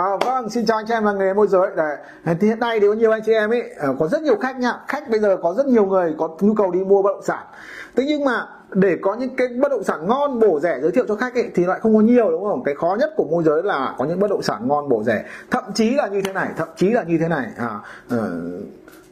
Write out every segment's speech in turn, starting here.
À, vâng, xin chào anh chị em là nghề môi giới. Đấy. Thì hiện nay thì có nhiều anh chị em ấy ờ, có rất nhiều khách nha. Khách bây giờ có rất nhiều người có nhu cầu đi mua bất động sản. Thế nhưng mà để có những cái bất động sản ngon bổ rẻ giới thiệu cho khách ấy, thì lại không có nhiều đúng không? Cái khó nhất của môi giới là có những bất động sản ngon bổ rẻ. Thậm chí là như thế này, thậm chí là như thế này. À, uh,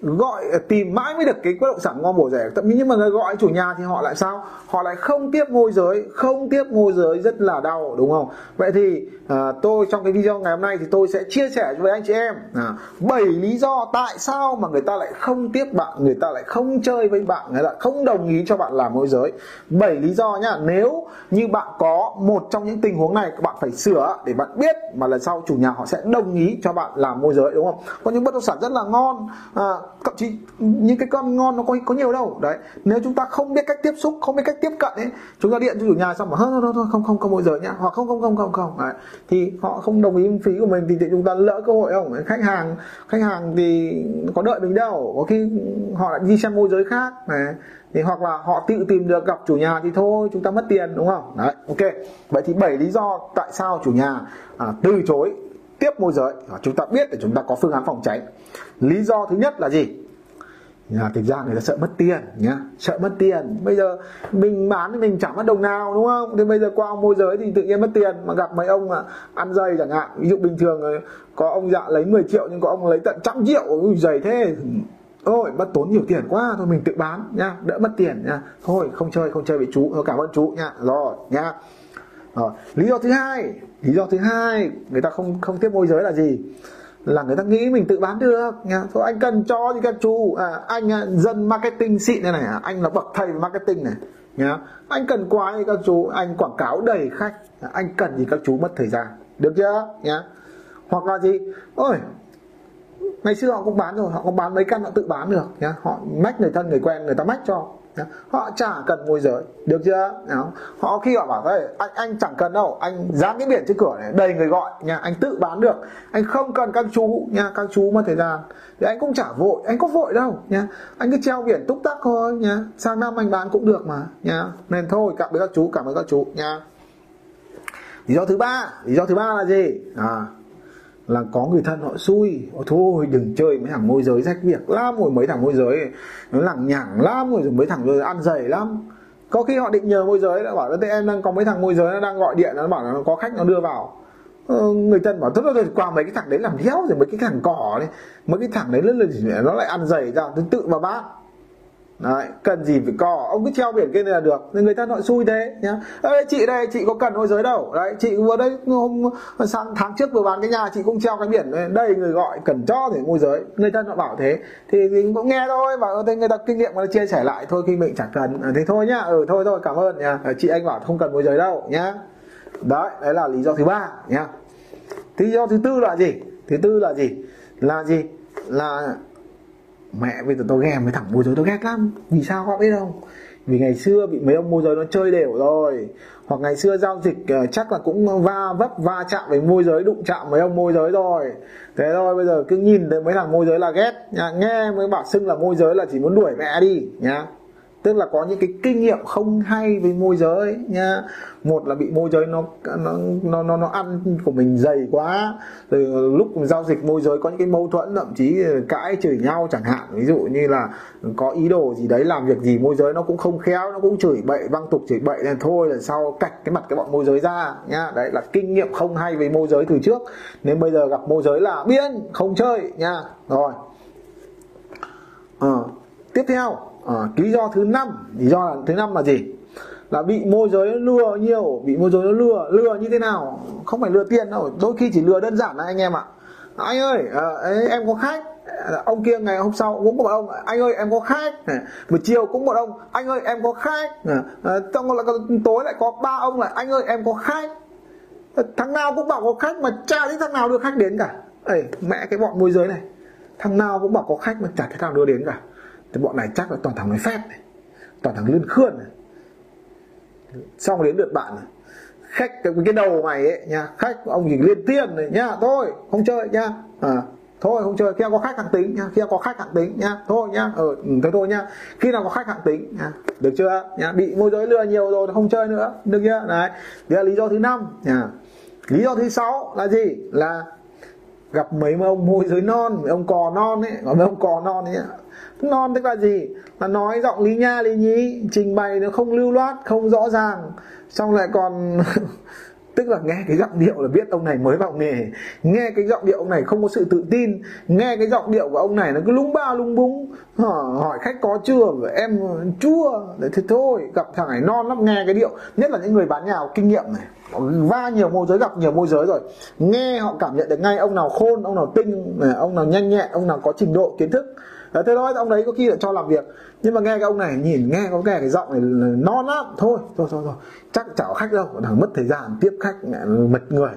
gọi tìm mãi mới được cái bất động sản ngon bổ rẻ. Thậm chí nhưng mà người gọi chủ nhà thì họ lại sao? Họ lại không tiếp môi giới không tiếp môi giới rất là đau đúng không? Vậy thì à, tôi trong cái video ngày hôm nay thì tôi sẽ chia sẻ với anh chị em à, 7 lý do tại sao mà người ta lại không tiếp bạn người ta lại không chơi với bạn người ta không đồng ý cho bạn làm môi giới. 7 lý do nhá nếu như bạn có một trong những tình huống này các bạn phải sửa để bạn biết mà lần sau chủ nhà họ sẽ đồng ý cho bạn làm môi giới đúng không? Có những bất động sản rất là ngon à, thậm chí những cái con ngon nó có có nhiều đâu. Đấy nếu chúng ta không biết cách tiếp xúc không biết cách tiếp cận ấy chúng ta điện cho chủ nhà xong mà thôi thôi thôi không không không môi giới nhá. Hoặc không không không không không. Đấy. thì họ không đồng ý phí của mình thì, thì chúng ta lỡ cơ hội không? Khách hàng khách hàng thì có đợi mình đâu. Có khi họ lại đi xem môi giới khác này. Thì hoặc là họ tự tìm được gặp chủ nhà thì thôi chúng ta mất tiền đúng không? Đấy ok. Vậy thì bảy lý do tại sao chủ nhà à, từ chối tiếp môi giới. Chúng ta biết để chúng ta có phương án phòng tránh. Lý do thứ nhất là gì? Là thực ra người ta sợ mất tiền nhá, sợ mất tiền. Bây giờ mình bán thì mình chẳng mất đồng nào, đúng không? Thế bây giờ qua ông môi giới thì tự nhiên mất tiền. Mà gặp mấy ông mà ăn dày chẳng hạn. Ví dụ bình thường có ông dạ lấy 10 triệu nhưng có ông lấy tận trăm triệu. Ui dày thế. Ôi, mất tốn nhiều tiền quá. Thôi mình tự bán nha đỡ mất tiền nha thôi, không chơi không chơi với chú. Thôi, cảm ơn chú nha rồi nha rồi. lý do thứ hai lý do thứ hai người ta không không tiếp môi giới là gì? Là người ta nghĩ mình tự bán được. Nha thôi anh cần cho thì các chú. À, anh à, dân marketing xịn này. Này anh là bậc thầy marketing này. Nhá anh cần quá thì các chú anh quảng cáo đầy khách. À, anh cần gì các chú mất thời gian. Được chưa? Nhá hoặc là gì? Ôi ngày xưa họ cũng bán rồi họ cũng bán mấy căn họ tự bán được. Nhá họ mách người thân người quen người ta mách cho họ chả cần môi giới. Được chưa? Họ khi họ bảo đây anh anh chẳng cần đâu. Anh dán cái biển trên cửa này, đầy người gọi nha anh tự bán được. Anh không cần các chú nha các chú mất thời gian. Thì anh cũng chả vội. Anh có vội đâu nha anh cứ treo biển túc tắc thôi nha sang năm anh bán cũng được mà nha nên thôi, cảm ơn các chú, cảm ơn các chú nha lý do thứ ba, lý do thứ ba là gì? À là có người thân họ xui Ồ, thôi đừng chơi mấy thằng môi giới rách việc lắm rồi mấy thằng môi giới nó lằng nhằng lắm rồi mấy thằng rồi ăn dày lắm. Có khi họ định nhờ môi giới đã bảo là em đang có mấy thằng môi giới nó đang gọi điện nó bảo là nó có khách nó đưa vào. Ờ, người thân bảo thôi rồi qua mấy cái thằng đấy làm đéo rồi mấy cái thằng cỏ đấy mấy cái thằng đấy nó, nó lại ăn dày ra tự mà bác. Đấy, cần gì phải cò ông cứ treo biển kia này là được. Nên người ta nói xui thế nhá. Ê, chị đây chị có cần môi giới đâu. Đấy chị vừa đấy hôm sang tháng trước vừa bán cái nhà chị cũng treo cái biển này. đây người gọi cần cho thì môi giới. Người ta họ bảo thế. Thì mình cũng nghe thôi bảo thế người ta kinh nghiệm người ta chia sẻ lại. Thôi khi mình chẳng cần. À, thế thôi nhá. Ừ thôi thôi cảm ơn nha chị anh bảo không cần môi giới đâu nhá. Đấy đấy là lý do thứ ba nhá. Lý do thứ tư là gì? Thứ tư là gì? Là gì? Là mẹ, bây giờ tôi ghét với thằng môi giới tôi ghét lắm. Vì sao các biết không? Vì ngày xưa bị mấy ông môi giới nó chơi đều rồi. Hoặc ngày xưa giao dịch ờ, chắc là cũng va vấp, va chạm với môi giới, đụng chạm mấy ông môi giới rồi. Thế thôi, bây giờ cứ nhìn thấy mấy thằng môi giới là ghét nha. Nghe mới bảo xưng là môi giới là chỉ muốn đuổi mẹ đi, nhá tức là có những cái kinh nghiệm không hay với môi giới nha một là bị môi giới nó nó nó nó, nó ăn của mình dày quá. Rồi lúc giao dịch môi giới có những cái mâu thuẫn thậm chí cãi chửi nhau chẳng hạn. Ví dụ như là có ý đồ gì đấy làm việc gì môi giới nó cũng không khéo nó cũng chửi bậy văng tục chửi bậy nên thôi là sau cạch cái mặt cái bọn môi giới ra nha đấy là kinh nghiệm không hay với môi giới từ trước. Nên bây giờ gặp môi giới là biên không chơi nha rồi. À, tiếp theo à, lý do thứ năm. Lý do là thứ năm là gì? Là bị môi giới lừa nhiều. Bị môi giới nó lừa lừa như thế nào? Không phải lừa tiền đâu. Đôi khi chỉ lừa đơn giản là anh em ạ. Anh ơi à, em có khách. Ờ, ông kia ngày hôm sau cũng có một ông anh ơi em có khách. Buổi chiều cũng một ông anh ơi em có khách. Trong là tối lại có ba ông lại anh ơi em có khách. Thằng nào cũng bảo có khách mà chả thấy thằng nào đưa khách đến cả. Ê, mẹ cái bọn môi giới này. Thằng nào cũng bảo có khách mà chả thấy thằng đưa đến cả thì bọn này chắc là toàn thằng nói phép này toàn thằng lươn khươn này. Xong đến lượt bạn này khách cái, cái đầu mày ấy nha khách ông gì liên tiên này nha thôi không chơi nha. À, thôi không chơi khi nào có khách hạng tính nha khi nào có khách hạng tính nha thôi nha ờ ừ, thế thôi nha. Khi nào có khách hạng tính nha được chưa? Nha bị môi giới lừa nhiều rồi không chơi nữa được chưa? Đấy đây là lý do thứ năm nha. Lý do thứ sáu là gì? Là gặp mấy ông môi giới non mấy ông cò non ấy mấy ông cò non ấy non tức là gì? Là nói giọng lý nha, lý nhí, trình bày nó không lưu loát, không rõ ràng. Xong lại còn tức là nghe cái giọng điệu là biết ông này mới vào nghề. Nghe cái giọng điệu ông này không có sự tự tin. Nghe cái giọng điệu của ông này nó cứ lúng ba lung búng. Hỏi khách có chưa? Em chua thế thôi, gặp thằng này non lắm, nghe cái điệu. Nhất là những người bán nhà kinh nghiệm này. Va nhiều môi giới, gặp nhiều môi giới rồi. Nghe họ cảm nhận được ngay ông nào khôn, ông nào tinh, ông nào nhanh nhẹn, ông nào có trình độ, kiến thức. Đấy, thế thôi ông đấy có khi lại cho làm việc. Nhưng mà nghe cái ông này nhìn nghe có nghe cái giọng này non lắm. Thôi thôi thôi thôi. Chắc chả khách đâu thằng mất thời gian tiếp khách mệt người.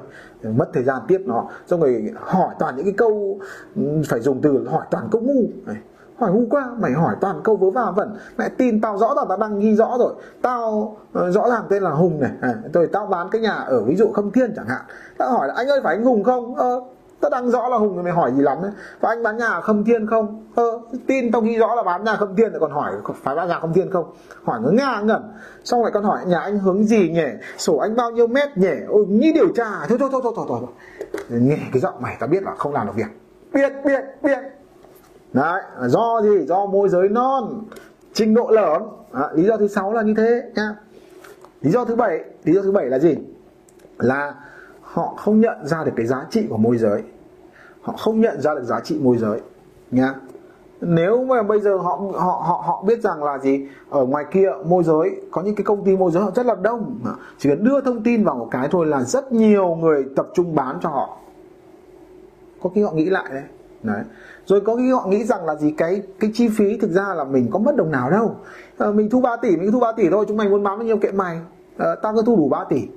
Mất thời gian tiếp nó. Xong rồi hỏi toàn những cái câu ừ, phải dùng từ hỏi toàn câu ngu. Này hỏi ngu quá mày hỏi toàn câu vớ va vẩn. Mẹ tin tao rõ là tao đang ghi rõ rồi. Tao uh, rõ ràng tên là hùng này. À, rồi tao bán cái nhà ở ví dụ không thiên chẳng hạn. Tao hỏi là anh ơi phải anh hùng không? Ờ, ta đang rõ là hùng thì mày hỏi gì lắm đấy và anh bán nhà ở khâm thiên không? Ờ, tin tao ghi rõ là bán nhà khâm thiên lại còn hỏi phải bán nhà khâm thiên không? Hỏi nó nga ngẩn. Xong lại còn hỏi nhà anh hướng gì nhỉ? Sổ anh bao nhiêu mét nhỉ? Ôi như điều tra. Thôi thôi thôi thôi thôi, thôi. nghe cái giọng mày tao biết là không làm được việc. Biết biết biết. Đấy do gì? Do môi giới non. Trình độ lởm à, lý do thứ sáu là như thế nhá. Lý do thứ bảy lý do thứ bảy là gì? Là họ không nhận ra được cái giá trị của môi giới. Họ không nhận ra được giá trị môi giới nhá nếu mà bây giờ họ họ họ họ biết rằng là gì? Ở ngoài kia môi giới có những cái công ty môi giới họ rất là đông. Chỉ cần đưa thông tin vào một cái thôi là rất nhiều người tập trung bán cho họ. Có khi họ nghĩ lại đấy. Đấy. Rồi có khi họ nghĩ rằng là gì? Cái cái chi phí thực ra là mình có mất đồng nào đâu. À, mình thu 3 tỷ mình thu 3 tỷ thôi chúng mày muốn bán bao nhiêu kệ mày? À, tao cứ thu đủ 3 tỷ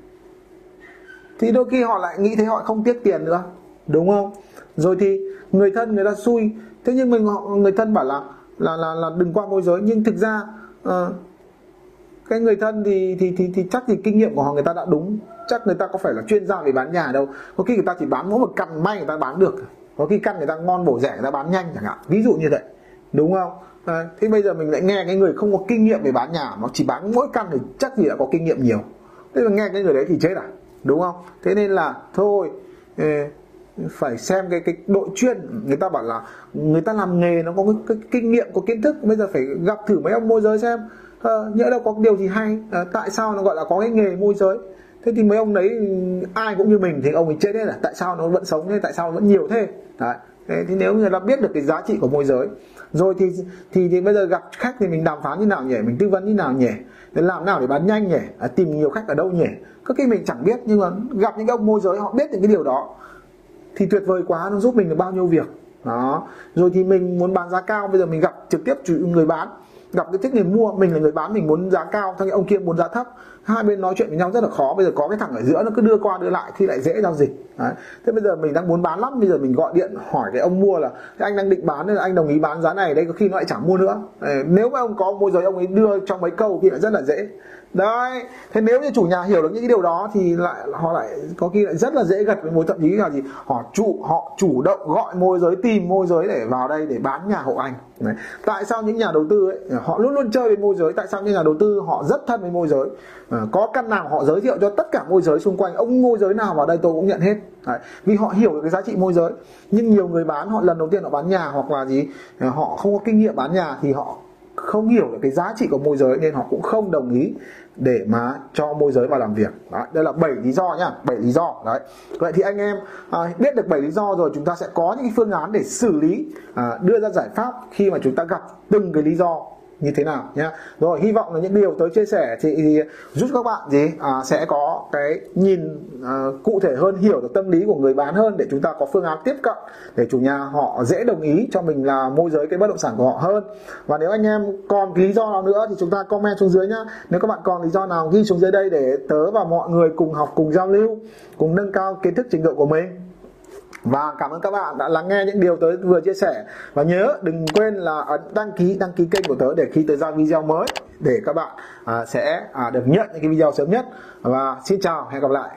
thì đôi khi họ lại nghĩ thế họ không tiếc tiền nữa đúng không? Rồi thì người thân người ta xui thế nhưng mình họ người thân bảo là là là, là đừng qua môi giới. Nhưng thực ra uh, cái người thân thì, thì thì thì chắc thì kinh nghiệm của họ người ta đã đúng. Chắc người ta có phải là chuyên gia về bán nhà đâu. Có khi người ta chỉ bán mỗi một căn may người ta bán được. Có khi căn người ta ngon bổ rẻ người ta bán nhanh chẳng hạn. Ví dụ như vậy đúng không? À, thế bây giờ mình lại nghe cái người không có kinh nghiệm về bán nhà. Nó chỉ bán mỗi căn thì chắc gì đã có kinh nghiệm nhiều. Thế mà nghe cái người đấy thì chết à? Đúng không? Thế nên là thôi phải xem cái cái đội chuyên. Người ta bảo là người ta làm nghề nó có cái, cái kinh nghiệm có kiến thức. Bây giờ phải gặp thử mấy ông môi giới xem. À, nhỡ đâu có điều gì hay. À, tại sao nó gọi là có cái nghề môi giới? Thế thì mấy ông đấy ai cũng như mình thì ông ấy chết hết là tại sao nó vẫn sống thế? Tại sao nó vẫn nhiều thế? Đấy thế thì nếu người ta biết được cái giá trị của môi giới rồi thì thì thì bây giờ gặp khách thì mình đàm phán như nào nhỉ? Mình tư vấn như nào nhỉ? Để làm nào để bán nhanh nhỉ? À, tìm nhiều khách ở đâu nhỉ? Có khi mình chẳng biết nhưng mà gặp những ông môi giới họ biết những cái điều đó thì tuyệt vời quá nó giúp mình được bao nhiêu việc. Đó. Rồi thì mình muốn bán giá cao bây giờ mình gặp trực tiếp chủ người bán gặp cái thích người mua, mình là người bán, mình muốn giá cao, thằng ông kia muốn giá thấp hai bên nói chuyện với nhau rất là khó, bây giờ có cái thằng ở giữa nó cứ đưa qua đưa lại thì lại dễ giao dịch Đấy. thế bây giờ mình đang muốn bán lắm, bây giờ mình gọi điện hỏi cái ông mua là anh đang định bán nên là anh đồng ý bán giá này, đây có khi nó lại chẳng mua nữa Đấy. nếu mà ông có môi giới ông ấy đưa trong mấy câu thì lại rất là dễ đấy thế nếu như chủ nhà hiểu được những cái điều đó thì lại họ lại có khi lại rất là dễ gật với mối thậm chí là gì? Họ chủ họ chủ động gọi môi giới tìm môi giới để vào đây để bán nhà hộ anh. Đấy. tại sao những nhà đầu tư ấy họ luôn luôn chơi với môi giới? Tại sao những nhà đầu tư họ rất thân với môi giới? À, có căn nào họ giới thiệu cho tất cả môi giới xung quanh ông môi giới nào vào đây tôi cũng nhận hết. Đấy. vì họ hiểu được cái giá trị môi giới. Nhưng nhiều người bán họ lần đầu tiên họ bán nhà hoặc là gì ờ, họ không có kinh nghiệm bán nhà thì họ không hiểu được cái giá trị của môi giới nên họ cũng không đồng ý để mà cho môi giới vào làm việc. Đấy, đây là 7 lý do nhá 7 lý do. Đấy. Vậy thì anh em à, biết được 7 lý do rồi chúng ta sẽ có những phương án để xử lý à, đưa ra giải pháp khi mà chúng ta gặp từng cái lý do như thế nào nhé rồi hy vọng là những điều tới chia sẻ thì, thì giúp các bạn gì à, sẽ có cái nhìn à, cụ thể hơn hiểu được tâm lý của người bán hơn để chúng ta có phương án tiếp cận để chủ nhà họ dễ đồng ý cho mình là môi giới cái bất động sản của họ hơn. Và nếu anh em còn lý do nào nữa thì chúng ta comment xuống dưới nhá. Nếu các bạn còn lý do nào ghi xuống dưới đây để tớ và mọi người cùng học cùng giao lưu cùng nâng cao kiến thức trình độ của mình và cảm ơn các bạn đã lắng nghe những điều tớ vừa chia sẻ. Và nhớ đừng quên là ấn đăng ký đăng ký kênh của tớ để khi tớ ra video mới để các bạn à, sẽ à, được nhận những cái video sớm nhất. Và xin chào hẹn gặp lại.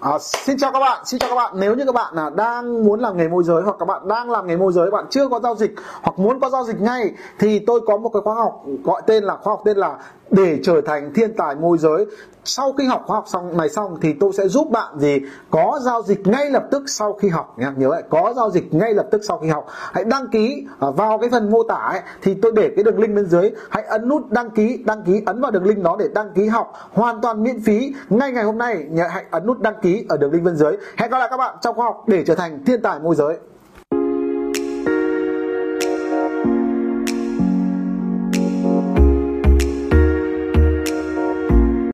À, xin chào các bạn, xin chào các bạn. Nếu như các bạn là đang muốn làm nghề môi giới hoặc các bạn đang làm nghề môi giới, bạn chưa có giao dịch hoặc muốn có giao dịch ngay thì tôi có một cái khóa học gọi tên là khóa học tên là để trở thành thiên tài môi giới. Sau khi học khóa học xong này xong thì tôi sẽ giúp bạn gì? Có giao dịch ngay lập tức sau khi học nhé nhớ lại có giao dịch ngay lập tức sau khi học. Hãy đăng ký à, vào cái phần mô tả ấy, thì tôi để cái đường link bên dưới. Hãy ấn nút đăng ký đăng ký ấn vào đường link đó để đăng ký học hoàn toàn miễn phí ngay ngày hôm nay. Nhớ hãy ấn nút đăng ký ký ở đường link bên dưới. Hẹn gặp lại các bạn trong khóa học để trở thành thiên tài môi giới.